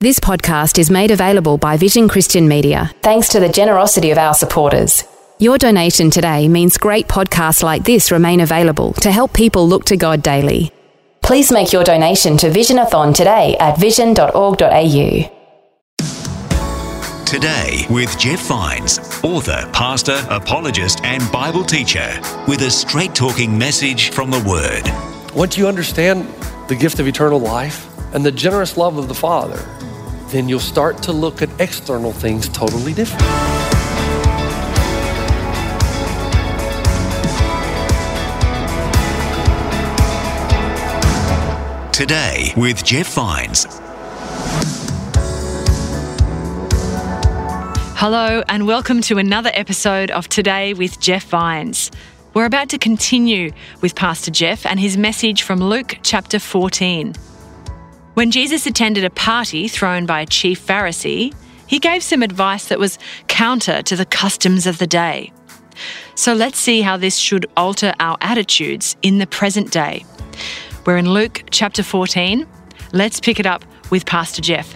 This podcast is made available by Vision Christian Media thanks to the generosity of our supporters. Your donation today means great podcasts like this remain available to help people look to God daily. Please make your donation to Visionathon today at vision.org.au. Today with Jeff Vines, author, pastor, apologist, and Bible teacher, with a straight talking message from the Word. Once you understand the gift of eternal life and the generous love of the Father, then you'll start to look at external things totally different. Today with Jeff Vines. Hello, and welcome to another episode of Today with Jeff Vines. We're about to continue with Pastor Jeff and his message from Luke chapter 14. When Jesus attended a party thrown by a chief Pharisee, he gave some advice that was counter to the customs of the day. So let's see how this should alter our attitudes in the present day. We're in Luke chapter 14. Let's pick it up with Pastor Jeff.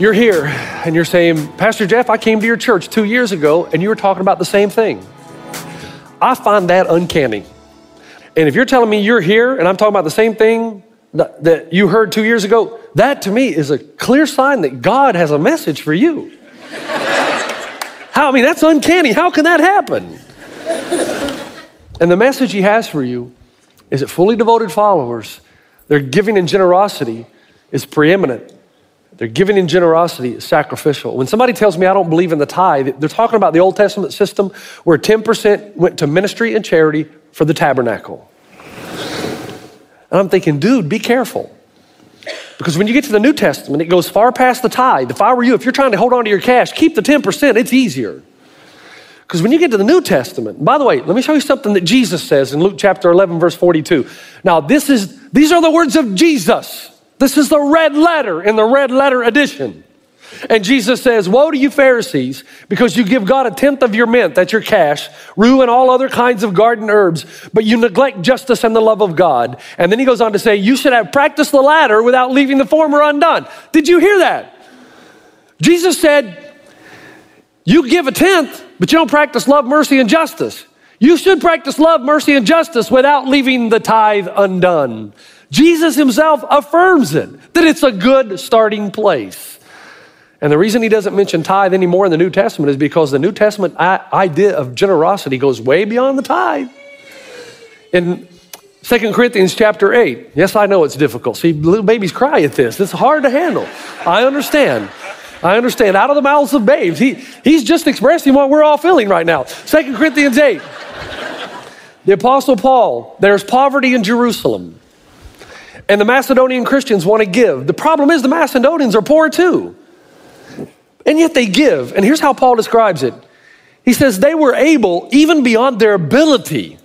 You're here and you're saying, Pastor Jeff, I came to your church two years ago and you were talking about the same thing. I find that uncanny. And if you're telling me you're here and I'm talking about the same thing that, you heard two years ago, that to me is a clear sign that God has a message for you. How, I mean, that's uncanny. How can that happen? And the message he has for you is that fully devoted followers, their giving in generosity is preeminent. Their giving in generosity is sacrificial. When somebody tells me I don't believe in the tithe, they're talking about the Old Testament system where 10% went to ministry and charity for the tabernacle. And I'm thinking, dude, be careful. Because when you get to the New Testament, it goes far past the tithe. If I were you, if you're trying to hold on to your cash, keep the 10%, it's easier. Because when you get to the New Testament, by the way, let me show you something that Jesus says in Luke chapter 11, verse 42. Now, this is, these are the words of Jesus. This is the red letter in the red letter edition. And Jesus says, Woe to you, Pharisees, because you give God a tenth of your mint, that's your cash, rue and all other kinds of garden herbs, but you neglect justice and the love of God. And then he goes on to say, You should have practiced the latter without leaving the former undone. Did you hear that? Jesus said, You give a tenth, but you don't practice love, mercy, and justice. You should practice love, mercy, and justice without leaving the tithe undone. Jesus himself affirms it, that it's a good starting place. And the reason he doesn't mention tithe anymore in the New Testament is because the New Testament idea of generosity goes way beyond the tithe. In 2 Corinthians chapter 8, yes, I know it's difficult. See, little babies cry at this. It's hard to handle. I understand. I understand. Out of the mouths of babes. He, he's just expressing what we're all feeling right now. 2 Corinthians 8. The Apostle Paul, there's poverty in Jerusalem. And the Macedonian Christians want to give. The problem is the Macedonians are poor too. And yet they give. And here's how Paul describes it He says, They were able, even beyond their ability,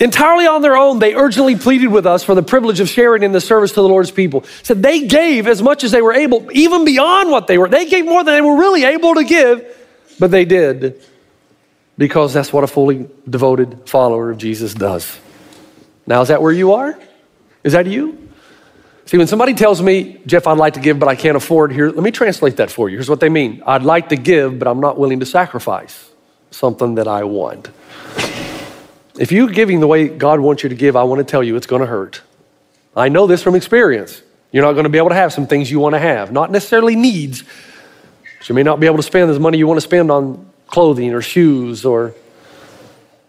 entirely on their own, they urgently pleaded with us for the privilege of sharing in the service to the Lord's people. Said they gave as much as they were able, even beyond what they were. They gave more than they were really able to give, but they did because that's what a fully devoted follower of Jesus does. Now, is that where you are? Is that you? See, when somebody tells me, Jeff, I'd like to give, but I can't afford, here, let me translate that for you. Here's what they mean I'd like to give, but I'm not willing to sacrifice something that I want. If you're giving the way God wants you to give, I want to tell you it's going to hurt. I know this from experience. You're not going to be able to have some things you want to have, not necessarily needs. But you may not be able to spend the money you want to spend on clothing or shoes or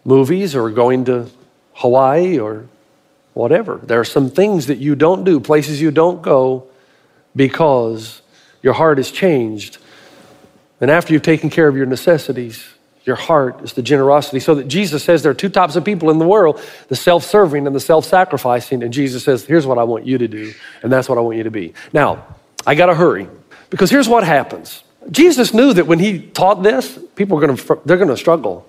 movies or going to Hawaii or whatever. There are some things that you don't do, places you don't go because your heart has changed. And after you've taken care of your necessities, your heart is the generosity. So that Jesus says there are two types of people in the world the self serving and the self sacrificing. And Jesus says, Here's what I want you to do, and that's what I want you to be. Now, I got to hurry. Because here's what happens. Jesus knew that when he taught this, people are going to they're going to struggle.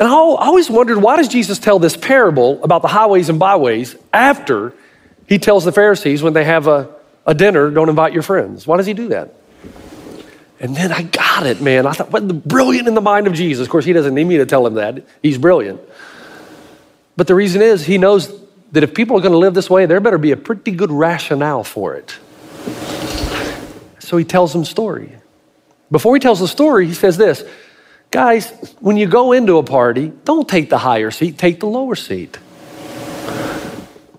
And I always wondered why does Jesus tell this parable about the highways and byways after he tells the Pharisees when they have a, a dinner, don't invite your friends. Why does he do that? And then I got it, man. I thought, what the brilliant in the mind of Jesus. Of course, he doesn't need me to tell him that. He's brilliant. But the reason is he knows that if people are going to live this way, there better be a pretty good rationale for it. So he tells them story. Before he tells the story, he says this Guys, when you go into a party, don't take the higher seat, take the lower seat.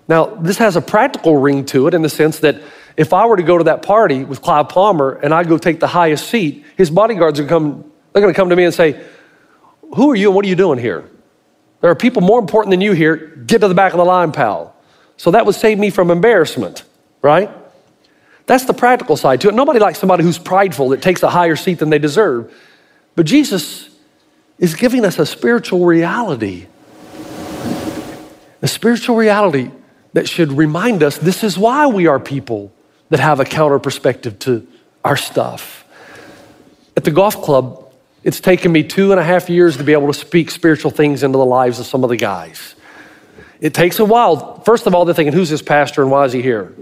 Now, this has a practical ring to it in the sense that if I were to go to that party with Clive Palmer and I go take the highest seat, his bodyguards are come, they're to come to me and say, Who are you and what are you doing here? There are people more important than you here. Get to the back of the line, pal. So that would save me from embarrassment, right? That's the practical side to it. Nobody likes somebody who's prideful that takes a higher seat than they deserve. But Jesus is giving us a spiritual reality. A spiritual reality that should remind us this is why we are people that have a counter perspective to our stuff. At the golf club, it's taken me two and a half years to be able to speak spiritual things into the lives of some of the guys. It takes a while. First of all, they're thinking, who's this pastor and why is he here?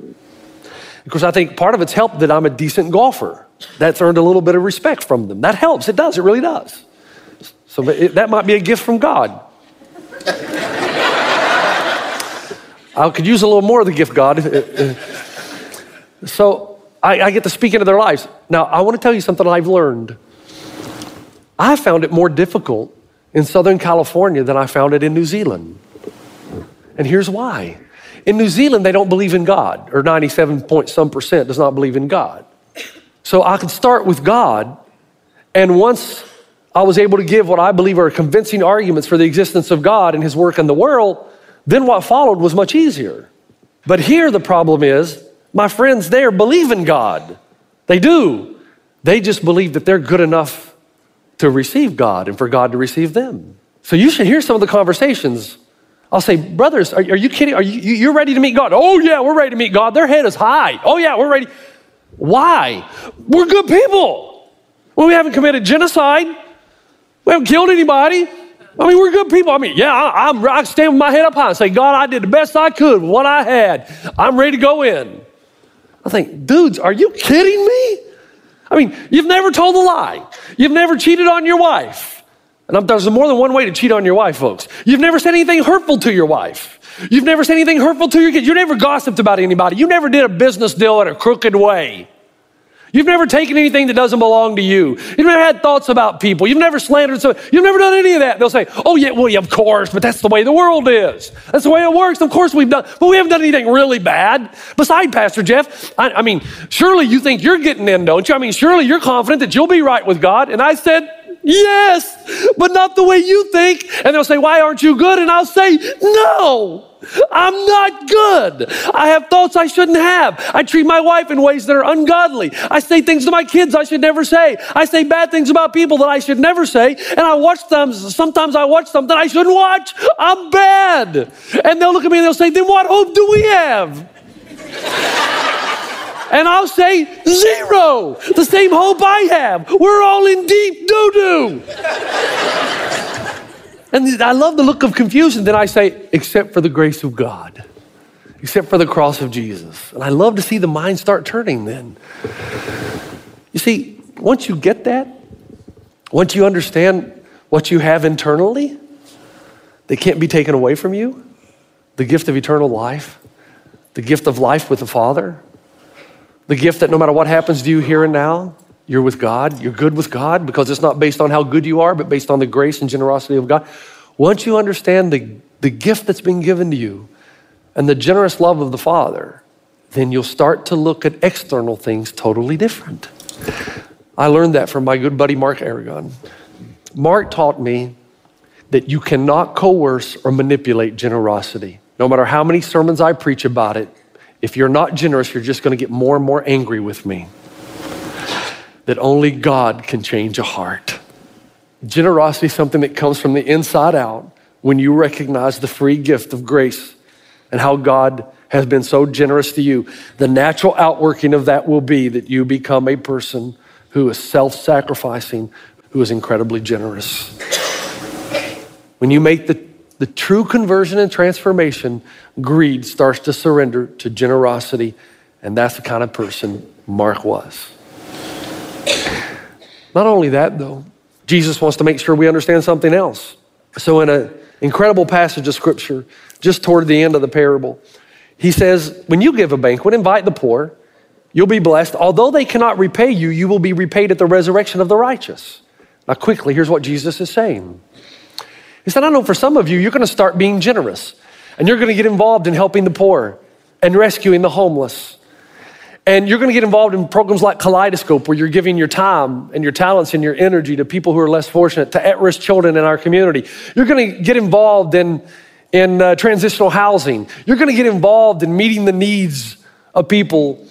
Because I think part of it's helped that I'm a decent golfer. That's earned a little bit of respect from them. That helps. It does. It really does. So it, that might be a gift from God. I could use a little more of the gift, God. so I, I get to speak into their lives. Now, I want to tell you something I've learned. I found it more difficult in Southern California than I found it in New Zealand. And here's why. In New Zealand, they don't believe in God, or 97 point some percent does not believe in God. So I could start with God, and once I was able to give what I believe are convincing arguments for the existence of God and His work in the world, then what followed was much easier. But here the problem is my friends there believe in God. They do. They just believe that they're good enough to receive God and for God to receive them. So you should hear some of the conversations. I'll say, brothers, are, are you kidding? Are you you're ready to meet God? Oh yeah, we're ready to meet God. Their head is high. Oh yeah, we're ready. Why? We're good people. Well, we haven't committed genocide. We haven't killed anybody. I mean, we're good people. I mean, yeah, I, I'm, I stand with my head up high and say, God, I did the best I could with what I had. I'm ready to go in. I think, dudes, are you kidding me? I mean, you've never told a lie. You've never cheated on your wife. And I'm, there's more than one way to cheat on your wife, folks. You've never said anything hurtful to your wife. You've never said anything hurtful to your kids. You never gossiped about anybody. You never did a business deal in a crooked way. You've never taken anything that doesn't belong to you. You've never had thoughts about people. You've never slandered. So you've never done any of that. They'll say, "Oh yeah, well, yeah, of course, but that's the way the world is. That's the way it works. Of course, we've done, but we haven't done anything really bad." Beside Pastor Jeff, I, I mean, surely you think you're getting in, don't you? I mean, surely you're confident that you'll be right with God. And I said, Yes, but not the way you think. And they'll say, Why aren't you good? And I'll say, No. I'm not good. I have thoughts I shouldn't have. I treat my wife in ways that are ungodly. I say things to my kids I should never say. I say bad things about people that I should never say. And I watch them. Sometimes I watch something I shouldn't watch. I'm bad. And they'll look at me and they'll say, Then what hope do we have? And I'll say, Zero. The same hope I have. We're all in deep doo doo. And I love the look of confusion. Then I say, except for the grace of God, except for the cross of Jesus. And I love to see the mind start turning then. You see, once you get that, once you understand what you have internally, they can't be taken away from you the gift of eternal life, the gift of life with the Father, the gift that no matter what happens to you here and now, you're with God. You're good with God because it's not based on how good you are, but based on the grace and generosity of God. Once you understand the, the gift that's been given to you and the generous love of the Father, then you'll start to look at external things totally different. I learned that from my good buddy Mark Aragon. Mark taught me that you cannot coerce or manipulate generosity. No matter how many sermons I preach about it, if you're not generous, you're just going to get more and more angry with me that only God can change a heart. Generosity is something that comes from the inside out when you recognize the free gift of grace and how God has been so generous to you, the natural outworking of that will be that you become a person who is self sacrificing, who is incredibly generous. When you make the, the true conversion and transformation, greed starts to surrender to generosity, and that's the kind of person Mark was. Not only that, though, Jesus wants to make sure we understand something else. So, in an incredible passage of scripture, just toward the end of the parable, he says, When you give a banquet, invite the poor, you'll be blessed. Although they cannot repay you, you will be repaid at the resurrection of the righteous. Now, quickly, here's what Jesus is saying. He said, I know for some of you, you're going to start being generous and you're going to get involved in helping the poor and rescuing the homeless and you're going to get involved in programs like Kaleidoscope, where you're giving your time and your talents and your energy to people who are less fortunate, to at risk children in our community. You're going to get involved in, in uh, transitional housing. You're going to get involved in meeting the needs of people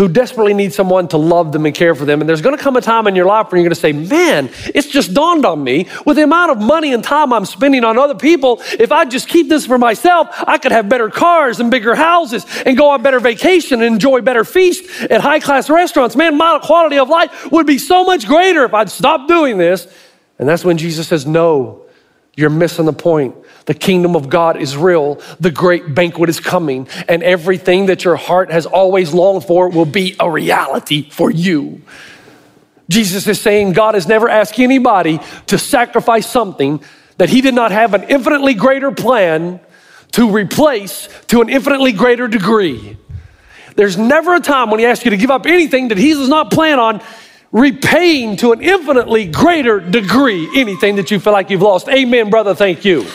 who desperately need someone to love them and care for them. And there's going to come a time in your life where you're going to say, Man, it's just dawned on me with the amount of money and time I'm spending on other people, if I just keep this for myself, I could have better cars and bigger houses and go on better vacation and enjoy better feasts at high class restaurants. Man, my quality of life would be so much greater if I'd stop doing this. And that's when Jesus says, No, you're missing the point. The kingdom of God is real. The great banquet is coming, and everything that your heart has always longed for will be a reality for you. Jesus is saying God has never asked anybody to sacrifice something that He did not have an infinitely greater plan to replace to an infinitely greater degree. There's never a time when He asks you to give up anything that He does not plan on repaying to an infinitely greater degree anything that you feel like you've lost. Amen, brother. Thank you.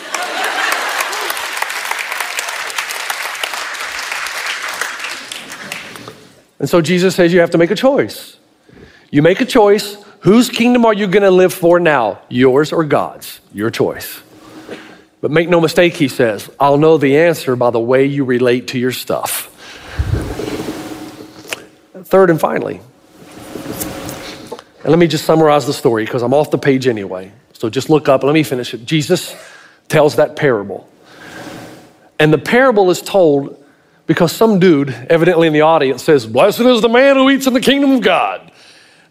And so Jesus says you have to make a choice. You make a choice. Whose kingdom are you going to live for now? Yours or God's? Your choice. But make no mistake, he says, I'll know the answer by the way you relate to your stuff. Third and finally, and let me just summarize the story because I'm off the page anyway. So just look up, let me finish it. Jesus tells that parable. And the parable is told because some dude, evidently in the audience, says, Blessed is the man who eats in the kingdom of God.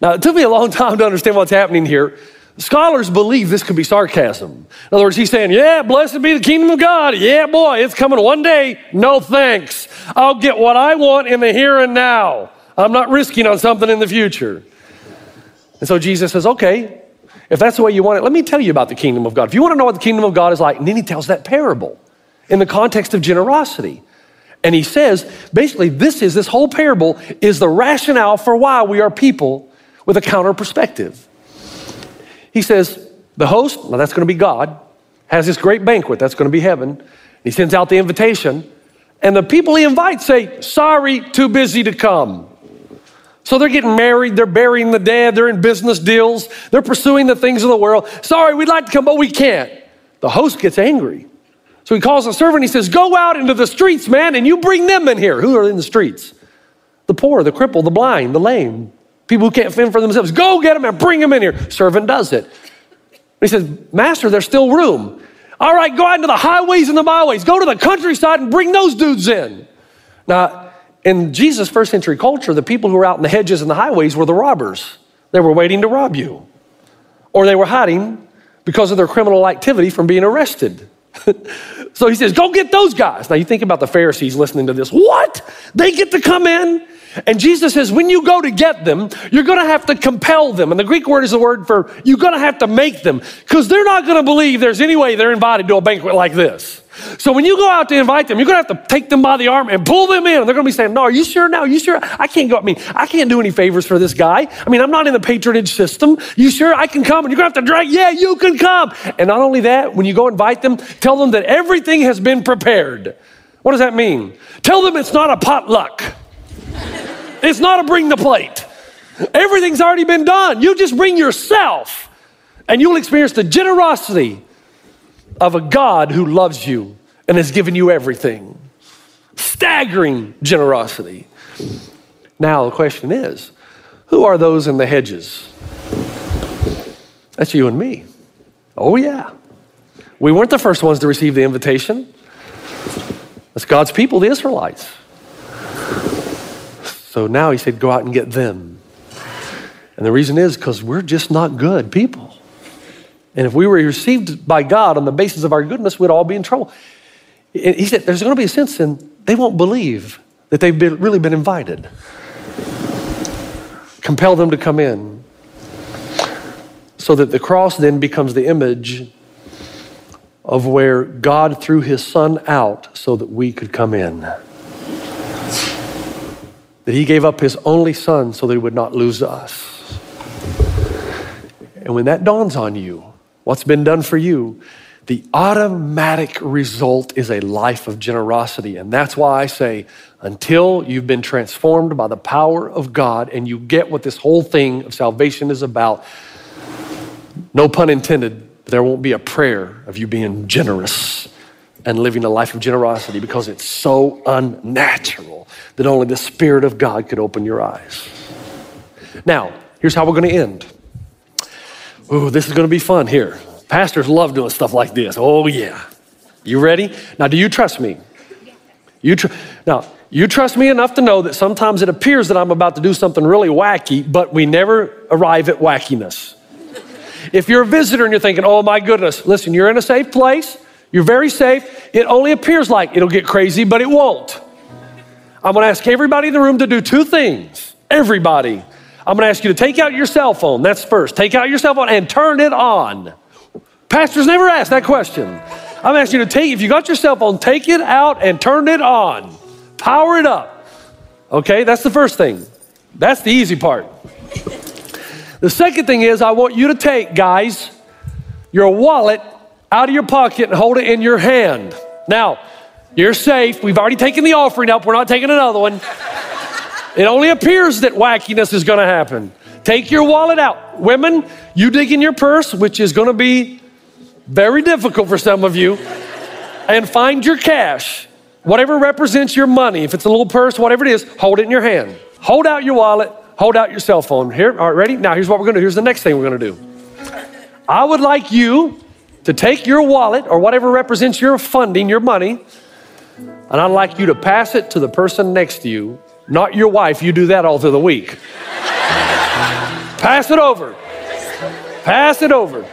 Now, it took me a long time to understand what's happening here. Scholars believe this could be sarcasm. In other words, he's saying, Yeah, blessed be the kingdom of God. Yeah, boy, it's coming one day. No thanks. I'll get what I want in the here and now. I'm not risking on something in the future. And so Jesus says, Okay, if that's the way you want it, let me tell you about the kingdom of God. If you want to know what the kingdom of God is like, and then he tells that parable in the context of generosity. And he says, basically, this is, this whole parable is the rationale for why we are people with a counter perspective. He says, the host, well, that's going to be God, has this great banquet, that's going to be heaven. He sends out the invitation, and the people he invites say, sorry, too busy to come. So they're getting married, they're burying the dead, they're in business deals, they're pursuing the things of the world. Sorry, we'd like to come, but we can't. The host gets angry. So he calls a servant, he says, Go out into the streets, man, and you bring them in here. Who are in the streets? The poor, the crippled, the blind, the lame, people who can't fend for themselves. Go get them and bring them in here. Servant does it. He says, Master, there's still room. All right, go out into the highways and the byways. Go to the countryside and bring those dudes in. Now, in Jesus' first century culture, the people who were out in the hedges and the highways were the robbers. They were waiting to rob you, or they were hiding because of their criminal activity from being arrested. so he says, Go get those guys. Now you think about the Pharisees listening to this. What? They get to come in? And Jesus says, when you go to get them, you're going to have to compel them. And the Greek word is the word for you're going to have to make them because they're not going to believe there's any way they're invited to a banquet like this. So when you go out to invite them, you're going to have to take them by the arm and pull them in. And they're going to be saying, No, are you sure now? You sure? I can't go. I mean, I can't do any favors for this guy. I mean, I'm not in the patronage system. You sure I can come? And you're going to have to drag, yeah, you can come. And not only that, when you go invite them, tell them that everything has been prepared. What does that mean? Tell them it's not a potluck, it's not a bring the plate. Everything's already been done. You just bring yourself, and you'll experience the generosity of a God who loves you and has given you everything. Staggering generosity. Now, the question is who are those in the hedges? That's you and me. Oh, yeah. We weren't the first ones to receive the invitation. That's God's people, the Israelites. So now he said, go out and get them. And the reason is because we're just not good people. And if we were received by God on the basis of our goodness, we'd all be in trouble. And He said, there's going to be a sense in they won't believe that they've been, really been invited. Compel them to come in. So that the cross then becomes the image of where God threw his son out so that we could come in. That he gave up his only son so that he would not lose us. And when that dawns on you, what's been done for you, the automatic result is a life of generosity. And that's why I say, until you've been transformed by the power of God and you get what this whole thing of salvation is about, no pun intended, there won't be a prayer of you being generous and living a life of generosity because it's so unnatural that only the Spirit of God could open your eyes. Now, here's how we're going to end. Ooh, this is going to be fun here. Pastors love doing stuff like this. Oh, yeah. You ready? Now, do you trust me? You tr- now, you trust me enough to know that sometimes it appears that I'm about to do something really wacky, but we never arrive at wackiness. If you're a visitor and you're thinking, oh my goodness, listen, you're in a safe place, you're very safe. It only appears like it'll get crazy, but it won't. I'm gonna ask everybody in the room to do two things. Everybody. I'm gonna ask you to take out your cell phone. That's first. Take out your cell phone and turn it on. Pastors never ask that question. I'm asking you to take, if you got your cell phone, take it out and turn it on. Power it up. Okay, that's the first thing. That's the easy part. The second thing is, I want you to take, guys, your wallet out of your pocket and hold it in your hand. Now, you're safe. We've already taken the offering up. We're not taking another one. It only appears that wackiness is going to happen. Take your wallet out. Women, you dig in your purse, which is going to be very difficult for some of you, and find your cash. Whatever represents your money, if it's a little purse, whatever it is, hold it in your hand. Hold out your wallet, hold out your cell phone. Here, all right, ready? Now, here's what we're gonna do. Here's the next thing we're gonna do. I would like you to take your wallet or whatever represents your funding, your money, and I'd like you to pass it to the person next to you not your wife, you do that all through the week. Pass it over. Pass it over.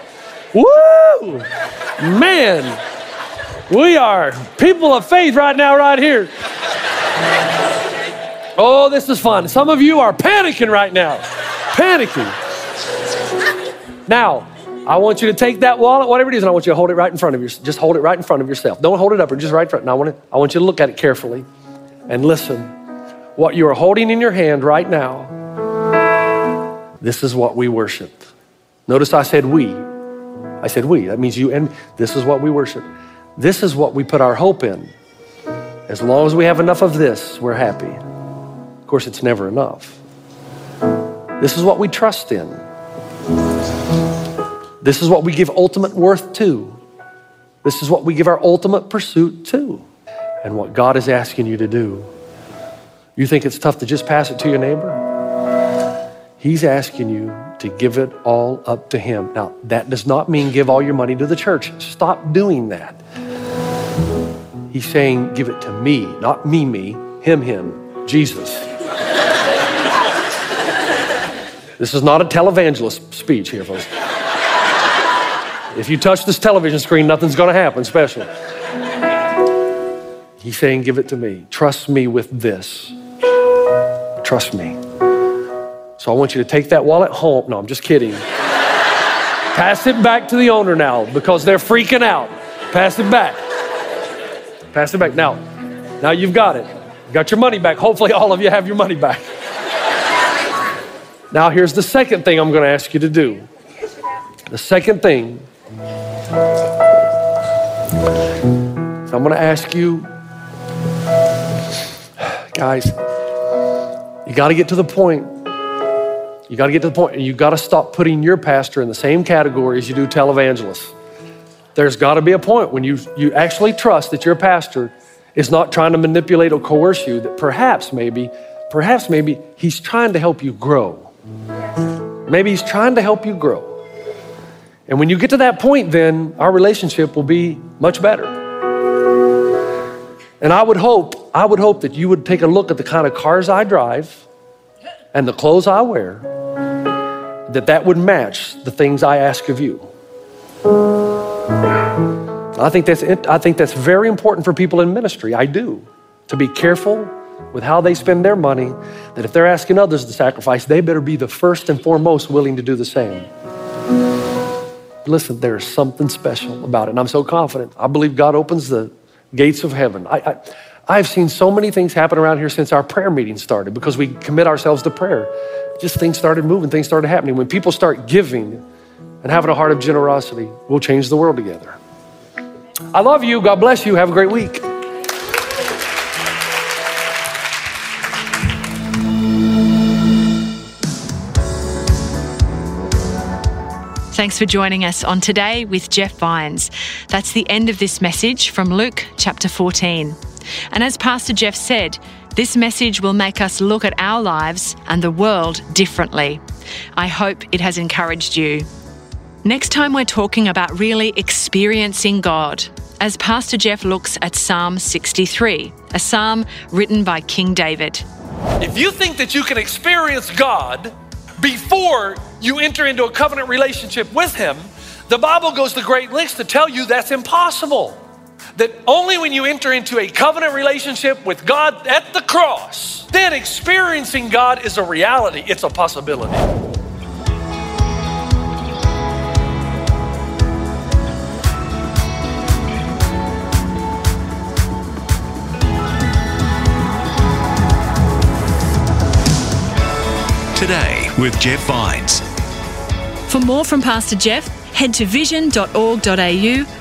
Woo! Man, we are people of faith right now, right here. Oh, this is fun. Some of you are panicking right now. Panicking. Now, I want you to take that wallet, whatever it is, and I want you to hold it right in front of you. Just hold it right in front of yourself. Don't hold it up or just right in front. Now, I want, to, I want you to look at it carefully and listen what you are holding in your hand right now, this is what we worship. Notice I said we. I said we. That means you and this is what we worship. This is what we put our hope in. As long as we have enough of this, we're happy. Of course, it's never enough. This is what we trust in. This is what we give ultimate worth to. This is what we give our ultimate pursuit to. And what God is asking you to do you think it's tough to just pass it to your neighbor? He's asking you to give it all up to Him. Now, that does not mean give all your money to the church. Stop doing that. He's saying, give it to me, not me, me, him, him, Jesus. this is not a televangelist speech here, folks. If you touch this television screen, nothing's going to happen special. He's saying, give it to me. Trust me with this. Trust me. So I want you to take that wallet home. No, I'm just kidding. Pass it back to the owner now because they're freaking out. Pass it back. Pass it back. Now, now you've got it. You got your money back. Hopefully, all of you have your money back. Now, here's the second thing I'm going to ask you to do. The second thing, I'm going to ask you, guys, you got to get to the point. You got to get to the point, and you got to stop putting your pastor in the same category as you do televangelists. There's got to be a point when you, you actually trust that your pastor is not trying to manipulate or coerce you, that perhaps, maybe, perhaps, maybe he's trying to help you grow. Maybe he's trying to help you grow. And when you get to that point, then our relationship will be much better. And I would hope, I would hope that you would take a look at the kind of cars I drive and the clothes I wear, that that would match the things I ask of you. I think that's, I think that's very important for people in ministry. I do. To be careful with how they spend their money, that if they're asking others to sacrifice, they better be the first and foremost willing to do the same. Listen, there's something special about it, and I'm so confident. I believe God opens the gates of heaven. I, I, have seen so many things happen around here since our prayer meeting started because we commit ourselves to prayer. Just things started moving, things started happening. When people start giving and having a heart of generosity, we'll change the world together. I love you. God bless you. Have a great week. Thanks for joining us on Today with Jeff Vines. That's the end of this message from Luke chapter 14. And as Pastor Jeff said, this message will make us look at our lives and the world differently. I hope it has encouraged you. Next time, we're talking about really experiencing God as Pastor Jeff looks at Psalm 63, a psalm written by King David. If you think that you can experience God before you enter into a covenant relationship with Him, the Bible goes to great lengths to tell you that's impossible. That only when you enter into a covenant relationship with God at the cross, then experiencing God is a reality, it's a possibility. Today with Jeff Vines. For more from Pastor Jeff, head to vision.org.au